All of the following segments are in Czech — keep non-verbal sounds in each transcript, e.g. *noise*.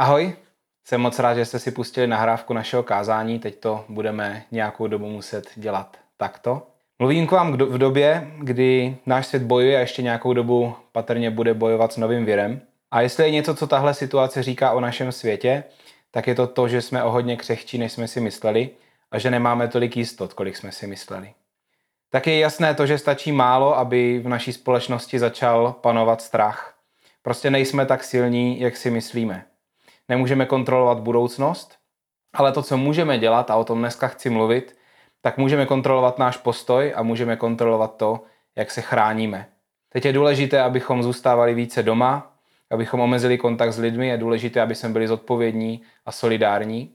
Ahoj, jsem moc rád, že jste si pustili nahrávku našeho kázání, teď to budeme nějakou dobu muset dělat takto. Mluvím k vám v době, kdy náš svět bojuje a ještě nějakou dobu patrně bude bojovat s novým virem. A jestli je něco, co tahle situace říká o našem světě, tak je to to, že jsme o hodně křehčí, než jsme si mysleli a že nemáme tolik jistot, kolik jsme si mysleli. Tak je jasné to, že stačí málo, aby v naší společnosti začal panovat strach. Prostě nejsme tak silní, jak si myslíme nemůžeme kontrolovat budoucnost, ale to, co můžeme dělat, a o tom dneska chci mluvit, tak můžeme kontrolovat náš postoj a můžeme kontrolovat to, jak se chráníme. Teď je důležité, abychom zůstávali více doma, abychom omezili kontakt s lidmi, je důležité, aby jsme byli zodpovědní a solidární,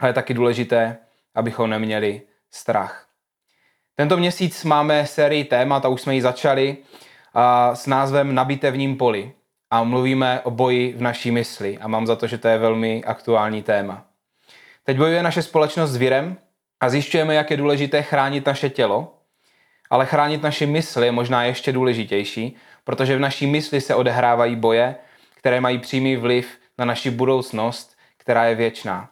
ale je taky důležité, abychom neměli strach. Tento měsíc máme sérii témat a už jsme ji začali a s názvem Na bitevním poli a mluvíme o boji v naší mysli a mám za to, že to je velmi aktuální téma. Teď bojuje naše společnost s virem a zjišťujeme, jak je důležité chránit naše tělo, ale chránit naši mysli je možná ještě důležitější, protože v naší mysli se odehrávají boje, které mají přímý vliv na naši budoucnost, která je věčná.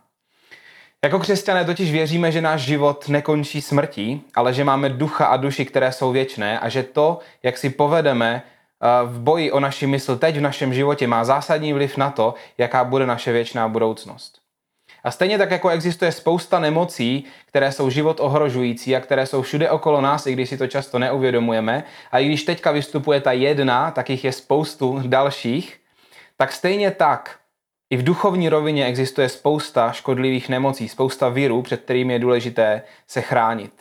Jako křesťané totiž věříme, že náš život nekončí smrtí, ale že máme ducha a duši, které jsou věčné a že to, jak si povedeme v boji o naši mysl teď v našem životě má zásadní vliv na to, jaká bude naše věčná budoucnost. A stejně tak, jako existuje spousta nemocí, které jsou život ohrožující a které jsou všude okolo nás, i když si to často neuvědomujeme, a i když teďka vystupuje ta jedna, tak jich je spoustu dalších, tak stejně tak i v duchovní rovině existuje spousta škodlivých nemocí, spousta virů, před kterými je důležité se chránit.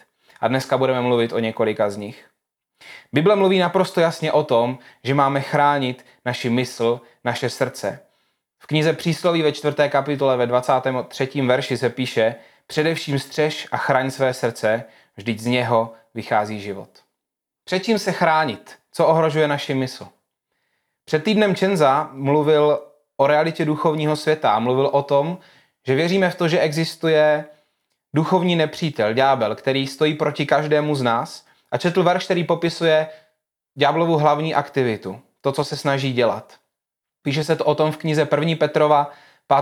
A dneska budeme mluvit o několika z nich. Bible mluví naprosto jasně o tom, že máme chránit naši mysl, naše srdce. V knize Přísloví ve čtvrté kapitole ve 23. verši se píše Především střež a chraň své srdce, vždyť z něho vychází život. Před čím se chránit? Co ohrožuje naši mysl? Před týdnem Čenza mluvil o realitě duchovního světa a mluvil o tom, že věříme v to, že existuje duchovní nepřítel, ďábel, který stojí proti každému z nás a četl verš, který popisuje ďáblovu hlavní aktivitu, to, co se snaží dělat. Píše se to o tom v knize 1. Petrova,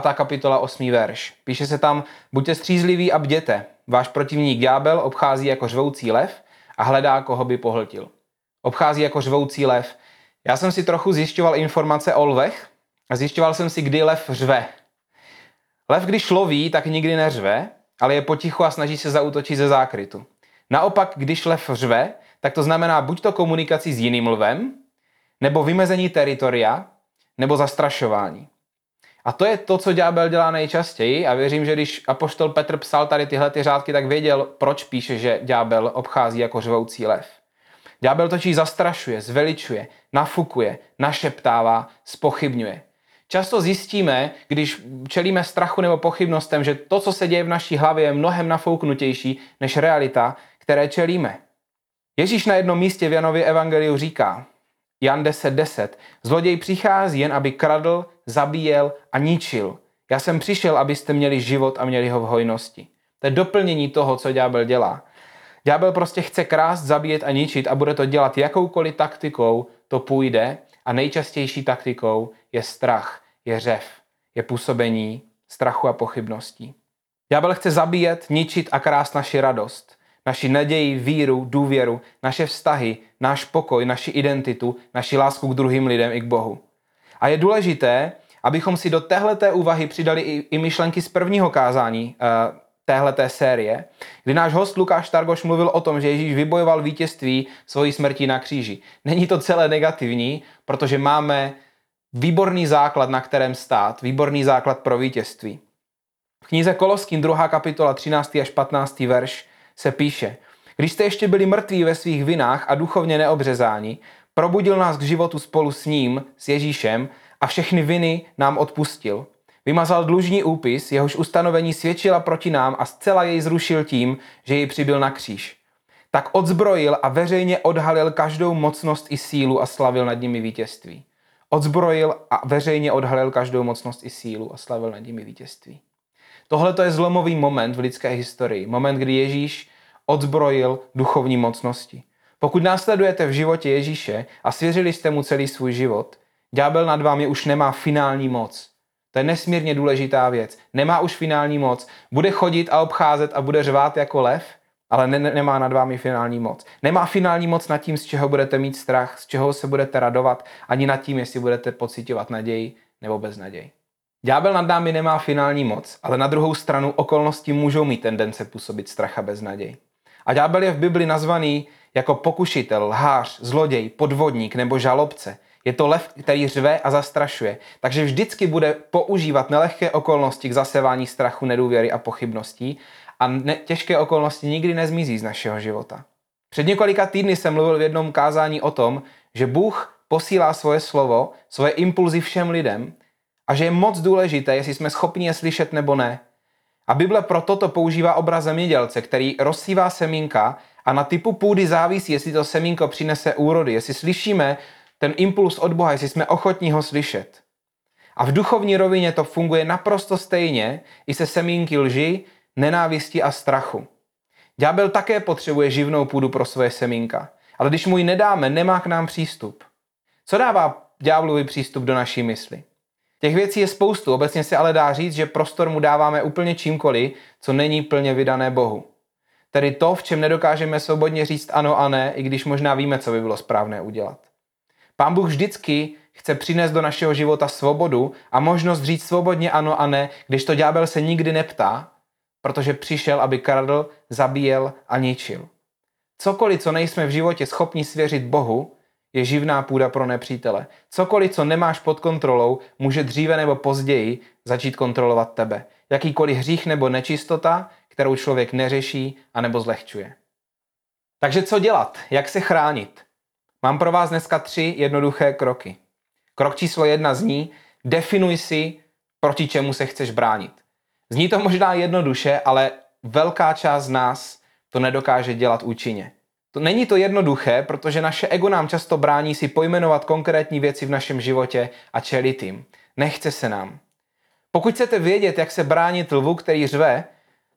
5. kapitola, 8. verš. Píše se tam, buďte střízliví a bděte. Váš protivník ďábel obchází jako řvoucí lev a hledá, koho by pohltil. Obchází jako řvoucí lev. Já jsem si trochu zjišťoval informace o lvech a zjišťoval jsem si, kdy lev řve. Lev, když loví, tak nikdy neřve, ale je potichu a snaží se zautočit ze zákrytu. Naopak, když lev řve, tak to znamená buď to komunikaci s jiným lvem, nebo vymezení teritoria, nebo zastrašování. A to je to, co ďábel dělá nejčastěji a věřím, že když apoštol Petr psal tady tyhle ty řádky, tak věděl, proč píše, že ďábel obchází jako řvoucí lev. Ďábel točí zastrašuje, zveličuje, nafukuje, našeptává, spochybňuje. Často zjistíme, když čelíme strachu nebo pochybnostem, že to, co se děje v naší hlavě, je mnohem nafouknutější než realita, které čelíme. Ježíš na jednom místě v Janově evangeliu říká, Jan 10.10, 10, zloděj přichází jen, aby kradl, zabíjel a ničil. Já jsem přišel, abyste měli život a měli ho v hojnosti. To je doplnění toho, co ďábel dělá. Ďábel prostě chce krást, zabíjet a ničit a bude to dělat jakoukoliv taktikou, to půjde a nejčastější taktikou je strach, je řev, je působení strachu a pochybností. Ďábel chce zabíjet, ničit a krást naši radost naši naději, víru, důvěru, naše vztahy, náš pokoj, naši identitu, naši lásku k druhým lidem i k Bohu. A je důležité, abychom si do téhleté úvahy přidali i, i myšlenky z prvního kázání uh, téhleté série, kdy náš host Lukáš Targoš mluvil o tom, že Ježíš vybojoval vítězství svojí smrtí na kříži. Není to celé negativní, protože máme výborný základ, na kterém stát, výborný základ pro vítězství. V knize Koloským 2. kapitola 13. až 15. verš se píše, když jste ještě byli mrtví ve svých vinách a duchovně neobřezáni, probudil nás k životu spolu s ním, s Ježíšem, a všechny viny nám odpustil. Vymazal dlužní úpis, jehož ustanovení svědčila proti nám a zcela jej zrušil tím, že jej přibyl na kříž. Tak odzbrojil a veřejně odhalil každou mocnost i sílu a slavil nad nimi vítězství. Odzbrojil a veřejně odhalil každou mocnost i sílu a slavil nad nimi vítězství. Tohle to je zlomový moment v lidské historii. Moment, kdy Ježíš odzbrojil duchovní mocnosti. Pokud následujete v životě Ježíše a svěřili jste mu celý svůj život, ďábel nad vámi už nemá finální moc. To je nesmírně důležitá věc. Nemá už finální moc. Bude chodit a obcházet a bude řvát jako lev, ale ne, nemá nad vámi finální moc. Nemá finální moc nad tím, z čeho budete mít strach, z čeho se budete radovat, ani nad tím, jestli budete pocitovat naději nebo beznaděj. Ďábel nad námi nemá finální moc, ale na druhou stranu okolnosti můžou mít tendence působit strach a beznaděj. A ďábel je v Bibli nazvaný jako pokušitel, lhář, zloděj, podvodník nebo žalobce. Je to lev, který řve a zastrašuje, takže vždycky bude používat nelehké okolnosti k zasevání strachu, nedůvěry a pochybností a ne- těžké okolnosti nikdy nezmizí z našeho života. Před několika týdny jsem mluvil v jednom kázání o tom, že Bůh posílá svoje slovo, svoje impulzy všem lidem a že je moc důležité, jestli jsme schopni je slyšet nebo ne. A Bible proto to používá obraz zemědělce, který rozsívá semínka a na typu půdy závisí, jestli to semínko přinese úrody, jestli slyšíme ten impuls od Boha, jestli jsme ochotní ho slyšet. A v duchovní rovině to funguje naprosto stejně i se semínky lži, nenávisti a strachu. Ďábel také potřebuje živnou půdu pro svoje semínka, ale když mu ji nedáme, nemá k nám přístup. Co dává ďáblovi přístup do naší mysli? Těch věcí je spoustu, obecně se ale dá říct, že prostor mu dáváme úplně čímkoliv, co není plně vydané Bohu. Tedy to, v čem nedokážeme svobodně říct ano a ne, i když možná víme, co by bylo správné udělat. Pán Bůh vždycky chce přinést do našeho života svobodu a možnost říct svobodně ano a ne, když to ďábel se nikdy neptá, protože přišel, aby kradl, zabíjel a ničil. Cokoliv, co nejsme v životě schopni svěřit Bohu, je živná půda pro nepřítele. Cokoliv, co nemáš pod kontrolou, může dříve nebo později začít kontrolovat tebe. Jakýkoliv hřích nebo nečistota, kterou člověk neřeší a nebo zlehčuje. Takže co dělat? Jak se chránit? Mám pro vás dneska tři jednoduché kroky. Krok číslo jedna zní, definuj si, proti čemu se chceš bránit. Zní to možná jednoduše, ale velká část z nás to nedokáže dělat účinně. To není to jednoduché, protože naše ego nám často brání si pojmenovat konkrétní věci v našem životě a čelit jim. Nechce se nám. Pokud chcete vědět, jak se bránit lvu, který řve,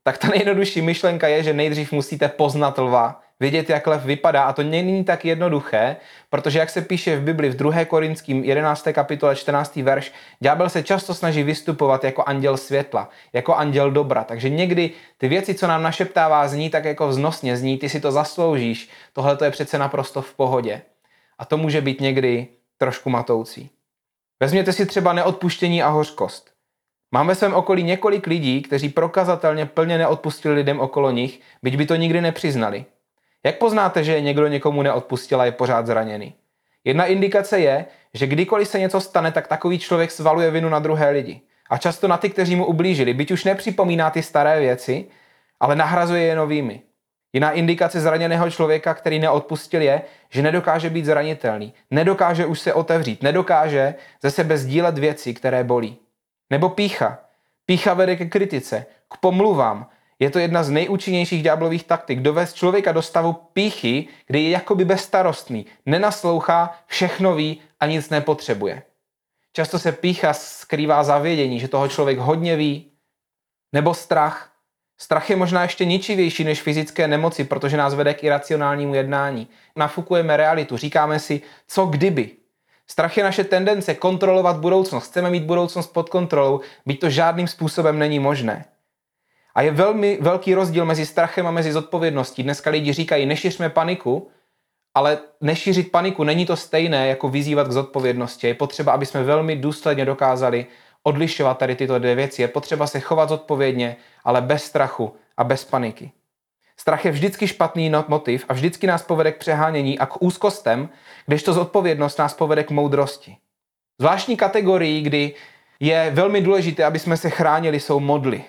tak ta nejjednodušší myšlenka je, že nejdřív musíte poznat lva, vědět, jak lev vypadá. A to není tak jednoduché, protože jak se píše v Bibli v 2. Korinským 11. kapitole 14. verš, ďábel se často snaží vystupovat jako anděl světla, jako anděl dobra. Takže někdy ty věci, co nám našeptává, zní tak jako vznosně, zní, ty si to zasloužíš, tohle to je přece naprosto v pohodě. A to může být někdy trošku matoucí. Vezměte si třeba neodpuštění a hořkost. Mám ve svém okolí několik lidí, kteří prokazatelně plně neodpustili lidem okolo nich, byť by to nikdy nepřiznali. Jak poznáte, že někdo někomu neodpustil a je pořád zraněný? Jedna indikace je, že kdykoliv se něco stane, tak takový člověk svaluje vinu na druhé lidi. A často na ty, kteří mu ublížili, byť už nepřipomíná ty staré věci, ale nahrazuje je novými. Jiná indikace zraněného člověka, který neodpustil, je, že nedokáže být zranitelný, nedokáže už se otevřít, nedokáže ze sebe sdílet věci, které bolí. Nebo pícha. Pícha vede ke kritice, k pomluvám, je to jedna z nejúčinnějších ďáblových taktik. Dovést člověka do stavu píchy, kdy je jakoby bezstarostný, nenaslouchá, všechno ví a nic nepotřebuje. Často se pícha skrývá zavědění, že toho člověk hodně ví, nebo strach. Strach je možná ještě ničivější než fyzické nemoci, protože nás vede k iracionálnímu jednání. Nafukujeme realitu, říkáme si, co kdyby. Strach je naše tendence kontrolovat budoucnost. Chceme mít budoucnost pod kontrolou, byť to žádným způsobem není možné. A je velmi velký rozdíl mezi strachem a mezi zodpovědností. Dneska lidi říkají, nešiřme paniku, ale nešířit paniku není to stejné, jako vyzývat k zodpovědnosti. Je potřeba, aby jsme velmi důsledně dokázali odlišovat tady tyto dvě věci. Je potřeba se chovat zodpovědně, ale bez strachu a bez paniky. Strach je vždycky špatný motiv a vždycky nás povede k přehánění a k úzkostem, kdežto zodpovědnost nás povede k moudrosti. Zvláštní kategorii, kdy je velmi důležité, aby jsme se chránili, jsou modly.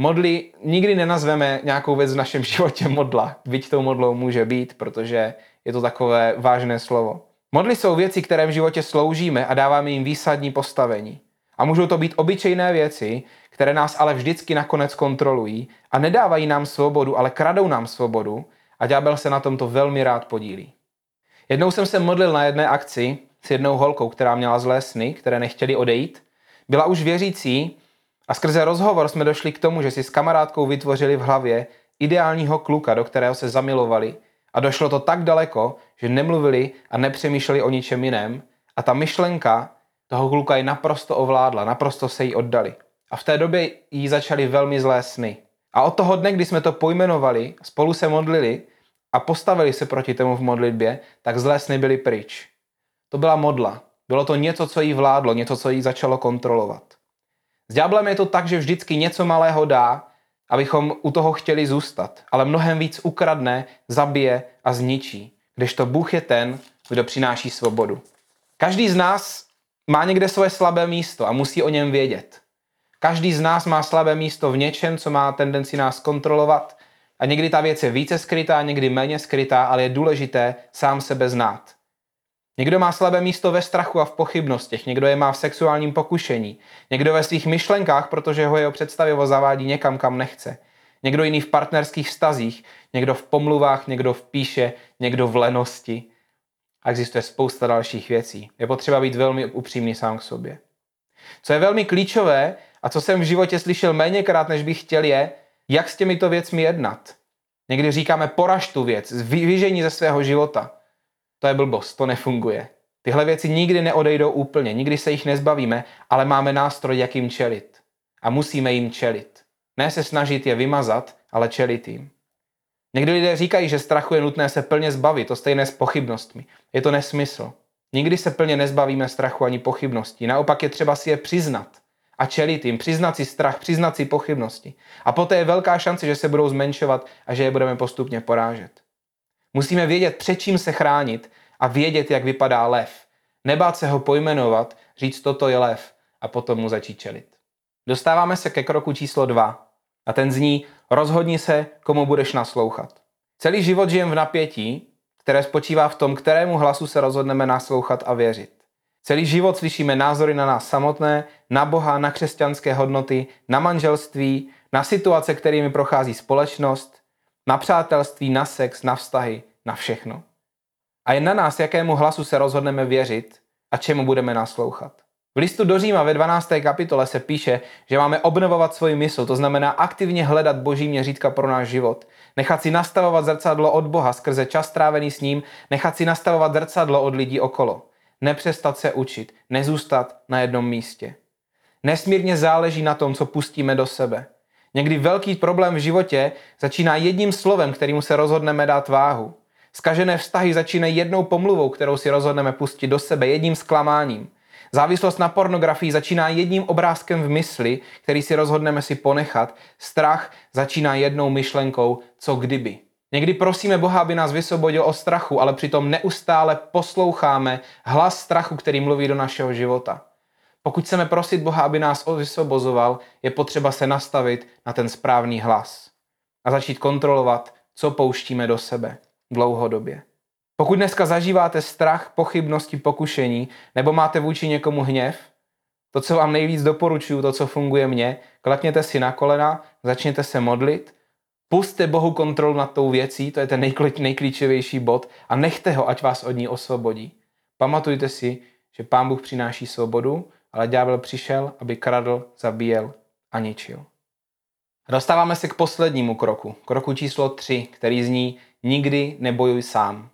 Modly nikdy nenazveme nějakou věc v našem *laughs* životě modla, byť tou modlou může být, protože je to takové vážné slovo. Modly jsou věci, které v životě sloužíme a dáváme jim výsadní postavení. A můžou to být obyčejné věci, které nás ale vždycky nakonec kontrolují a nedávají nám svobodu, ale kradou nám svobodu a ďábel se na tomto velmi rád podílí. Jednou jsem se modlil na jedné akci s jednou holkou, která měla zlé sny, které nechtěli odejít. Byla už věřící a skrze rozhovor jsme došli k tomu, že si s kamarádkou vytvořili v hlavě ideálního kluka, do kterého se zamilovali a došlo to tak daleko, že nemluvili a nepřemýšleli o ničem jiném a ta myšlenka Toho kluka ji naprosto ovládla, naprosto se jí oddali. A v té době jí začaly velmi zlé sny. A od toho dne, kdy jsme to pojmenovali, spolu se modlili a postavili se proti tomu v modlitbě, tak zlé sny byly pryč. To byla modla. Bylo to něco, co jí vládlo, něco, co jí začalo kontrolovat. S ďáblem je to tak, že vždycky něco malého dá, abychom u toho chtěli zůstat, ale mnohem víc ukradne, zabije a zničí, kdežto Bůh je ten, kdo přináší svobodu. Každý z nás má někde svoje slabé místo a musí o něm vědět. Každý z nás má slabé místo v něčem, co má tendenci nás kontrolovat a někdy ta věc je více skrytá, někdy méně skrytá, ale je důležité sám sebe znát. Někdo má slabé místo ve strachu a v pochybnostech, někdo je má v sexuálním pokušení, někdo ve svých myšlenkách, protože ho jeho představivo zavádí někam, kam nechce. Někdo jiný v partnerských vztazích, někdo v pomluvách, někdo v píše, někdo v lenosti. A existuje spousta dalších věcí. Je potřeba být velmi upřímný sám k sobě. Co je velmi klíčové a co jsem v životě slyšel méněkrát, než bych chtěl, je, jak s těmito věcmi jednat. Někdy říkáme poraž tu věc, vyžení ze svého života. To je blbost, to nefunguje. Tyhle věci nikdy neodejdou úplně, nikdy se jich nezbavíme, ale máme nástroj, jak jim čelit. A musíme jim čelit. Ne se snažit je vymazat, ale čelit jim. Někdy lidé říkají, že strachu je nutné se plně zbavit, to stejné s pochybnostmi. Je to nesmysl. Nikdy se plně nezbavíme strachu ani pochybností. Naopak je třeba si je přiznat a čelit jim, přiznat si strach, přiznat si pochybnosti. A poté je velká šance, že se budou zmenšovat a že je budeme postupně porážet. Musíme vědět, před čím se chránit a vědět, jak vypadá lev. Nebát se ho pojmenovat, říct, toto je lev a potom mu začít čelit. Dostáváme se ke kroku číslo dva a ten zní, rozhodni se, komu budeš naslouchat. Celý život žijem v napětí, které spočívá v tom, kterému hlasu se rozhodneme naslouchat a věřit. Celý život slyšíme názory na nás samotné, na Boha, na křesťanské hodnoty, na manželství, na situace, kterými prochází společnost, na přátelství, na sex, na vztahy, na všechno. A je na nás, jakému hlasu se rozhodneme věřit a čemu budeme naslouchat. V listu do Říma ve 12. kapitole se píše, že máme obnovovat svoji mysl, to znamená aktivně hledat boží měřítka pro náš život. Nechat si nastavovat zrcadlo od Boha skrze čas strávený s ním, nechat si nastavovat zrcadlo od lidí okolo. Nepřestat se učit, nezůstat na jednom místě. Nesmírně záleží na tom, co pustíme do sebe. Někdy velký problém v životě začíná jedním slovem, kterým se rozhodneme dát váhu. Skažené vztahy začínají jednou pomluvou, kterou si rozhodneme pustit do sebe, jedním zklamáním. Závislost na pornografii začíná jedním obrázkem v mysli, který si rozhodneme si ponechat. Strach začíná jednou myšlenkou, co kdyby. Někdy prosíme Boha, aby nás vysvobodil o strachu, ale přitom neustále posloucháme hlas strachu, který mluví do našeho života. Pokud chceme prosit Boha, aby nás vysvobozoval, je potřeba se nastavit na ten správný hlas a začít kontrolovat, co pouštíme do sebe dlouhodobě. Pokud dneska zažíváte strach, pochybnosti, pokušení, nebo máte vůči někomu hněv, to, co vám nejvíc doporučuju, to, co funguje mně, klekněte si na kolena, začněte se modlit, puste Bohu kontrolu nad tou věcí, to je ten nejklíčovější bod, a nechte ho, ať vás od ní osvobodí. Pamatujte si, že Pán Bůh přináší svobodu, ale ďábel přišel, aby kradl, zabíjel a ničil. Dostáváme se k poslednímu kroku, kroku číslo 3, který zní nikdy nebojuj sám.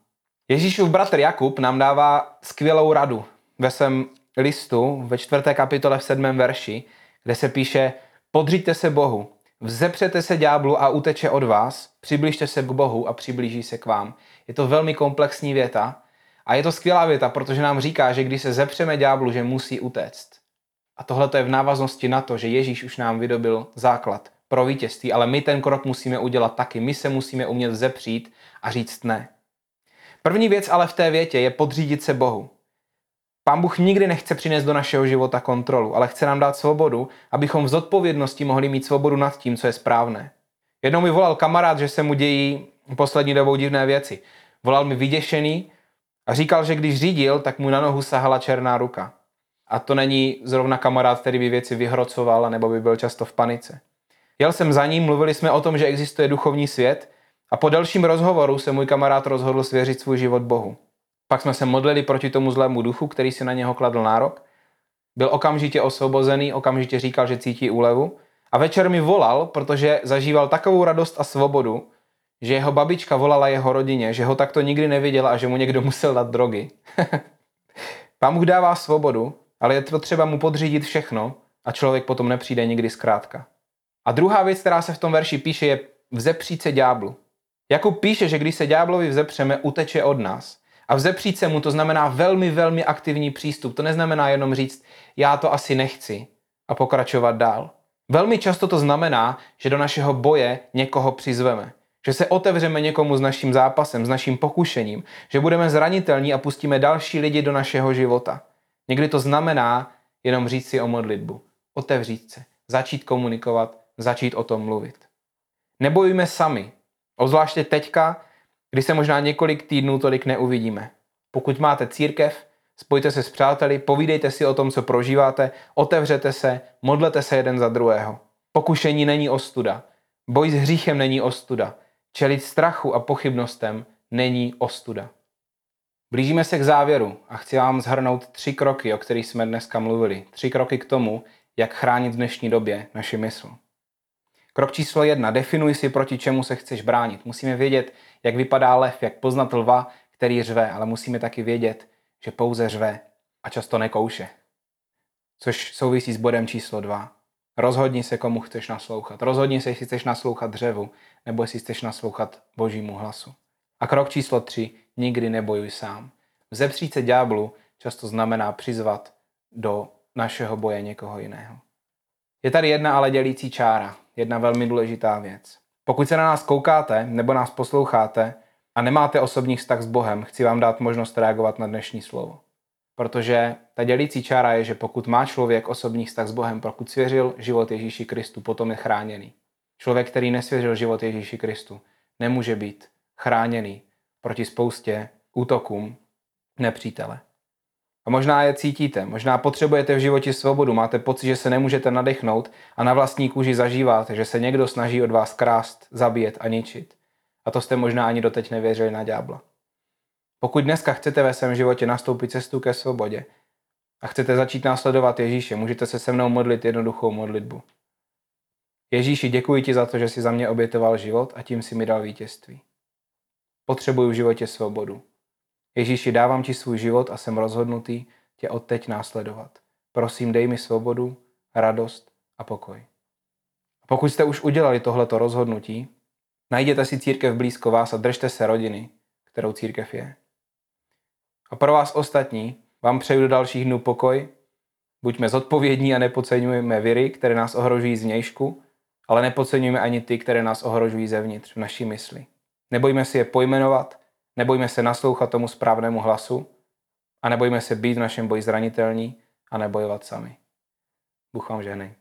Ježíšův bratr Jakub nám dává skvělou radu ve svém listu ve čtvrté kapitole v sedmém verši, kde se píše podřiďte se Bohu, vzepřete se ďáblu a uteče od vás, přibližte se k Bohu a přiblíží se k vám. Je to velmi komplexní věta a je to skvělá věta, protože nám říká, že když se zepřeme ďáblu, že musí utéct. A tohle je v návaznosti na to, že Ježíš už nám vydobil základ pro vítězství, ale my ten krok musíme udělat taky. My se musíme umět zepřít a říct ne. První věc ale v té větě je podřídit se Bohu. Pán Bůh nikdy nechce přinést do našeho života kontrolu, ale chce nám dát svobodu, abychom v zodpovědnosti mohli mít svobodu nad tím, co je správné. Jednou mi volal kamarád, že se mu dějí poslední dobou divné věci. Volal mi vyděšený a říkal, že když řídil, tak mu na nohu sahala černá ruka. A to není zrovna kamarád, který by věci vyhrocoval, nebo by byl často v panice. Jel jsem za ním, mluvili jsme o tom, že existuje duchovní svět a po dalším rozhovoru se můj kamarád rozhodl svěřit svůj život Bohu. Pak jsme se modlili proti tomu zlému duchu, který si na něho kladl nárok. Byl okamžitě osvobozený, okamžitě říkal, že cítí úlevu. A večer mi volal, protože zažíval takovou radost a svobodu, že jeho babička volala jeho rodině, že ho takto nikdy neviděla a že mu někdo musel dát drogy. *laughs* Pán Bůh dává svobodu, ale je to třeba mu podřídit všechno a člověk potom nepřijde nikdy zkrátka. A druhá věc, která se v tom verši píše, je vzepřít se ďáblu. Jakub píše, že když se ďáblovi vzepřeme, uteče od nás. A vzepřít se mu to znamená velmi, velmi aktivní přístup. To neznamená jenom říct, já to asi nechci a pokračovat dál. Velmi často to znamená, že do našeho boje někoho přizveme. Že se otevřeme někomu s naším zápasem, s naším pokušením, že budeme zranitelní a pustíme další lidi do našeho života. Někdy to znamená jenom říct si o modlitbu, otevřít se, začít komunikovat, začít o tom mluvit. Nebojujme sami, Ozvláště teďka, kdy se možná několik týdnů tolik neuvidíme. Pokud máte církev, spojte se s přáteli, povídejte si o tom, co prožíváte, otevřete se, modlete se jeden za druhého. Pokušení není ostuda. Boj s hříchem není ostuda. Čelit strachu a pochybnostem není ostuda. Blížíme se k závěru a chci vám zhrnout tři kroky, o kterých jsme dneska mluvili. Tři kroky k tomu, jak chránit v dnešní době naši mysl. Krok číslo jedna. Definuj si, proti čemu se chceš bránit. Musíme vědět, jak vypadá lev, jak poznat lva, který řve, ale musíme taky vědět, že pouze řve a často nekouše. Což souvisí s bodem číslo dva. Rozhodni se, komu chceš naslouchat. Rozhodni se, jestli chceš naslouchat dřevu, nebo jestli chceš naslouchat božímu hlasu. A krok číslo tři. Nikdy nebojuj sám. Vzepřít se ďáblu často znamená přizvat do našeho boje někoho jiného. Je tady jedna ale dělící čára jedna velmi důležitá věc. Pokud se na nás koukáte nebo nás posloucháte a nemáte osobní vztah s Bohem, chci vám dát možnost reagovat na dnešní slovo. Protože ta dělící čára je, že pokud má člověk osobní vztah s Bohem, pokud svěřil život Ježíši Kristu, potom je chráněný. Člověk, který nesvěřil život Ježíši Kristu, nemůže být chráněný proti spoustě útokům nepřítele. A možná je cítíte, možná potřebujete v životě svobodu, máte pocit, že se nemůžete nadechnout a na vlastní kůži zažíváte, že se někdo snaží od vás krást, zabíjet a ničit. A to jste možná ani doteď nevěřili na ďábla. Pokud dneska chcete ve svém životě nastoupit cestu ke svobodě a chcete začít následovat Ježíše, můžete se se mnou modlit jednoduchou modlitbu. Ježíši, děkuji ti za to, že jsi za mě obětoval život a tím si mi dal vítězství. Potřebuji v životě svobodu. Ježíši, dávám ti svůj život a jsem rozhodnutý tě odteď následovat. Prosím, dej mi svobodu, radost a pokoj. A pokud jste už udělali tohleto rozhodnutí, najděte si církev blízko vás a držte se rodiny, kterou církev je. A pro vás ostatní vám přeju do dalších dnů pokoj, buďme zodpovědní a nepodceňujeme viry, které nás ohrožují zvnějšku, ale nepodceňujeme ani ty, které nás ohrožují zevnitř v naší mysli. Nebojme si je pojmenovat, Nebojme se naslouchat tomu správnému hlasu a nebojme se být v našem boji zranitelní a nebojovat sami. Bůh vám žehnej.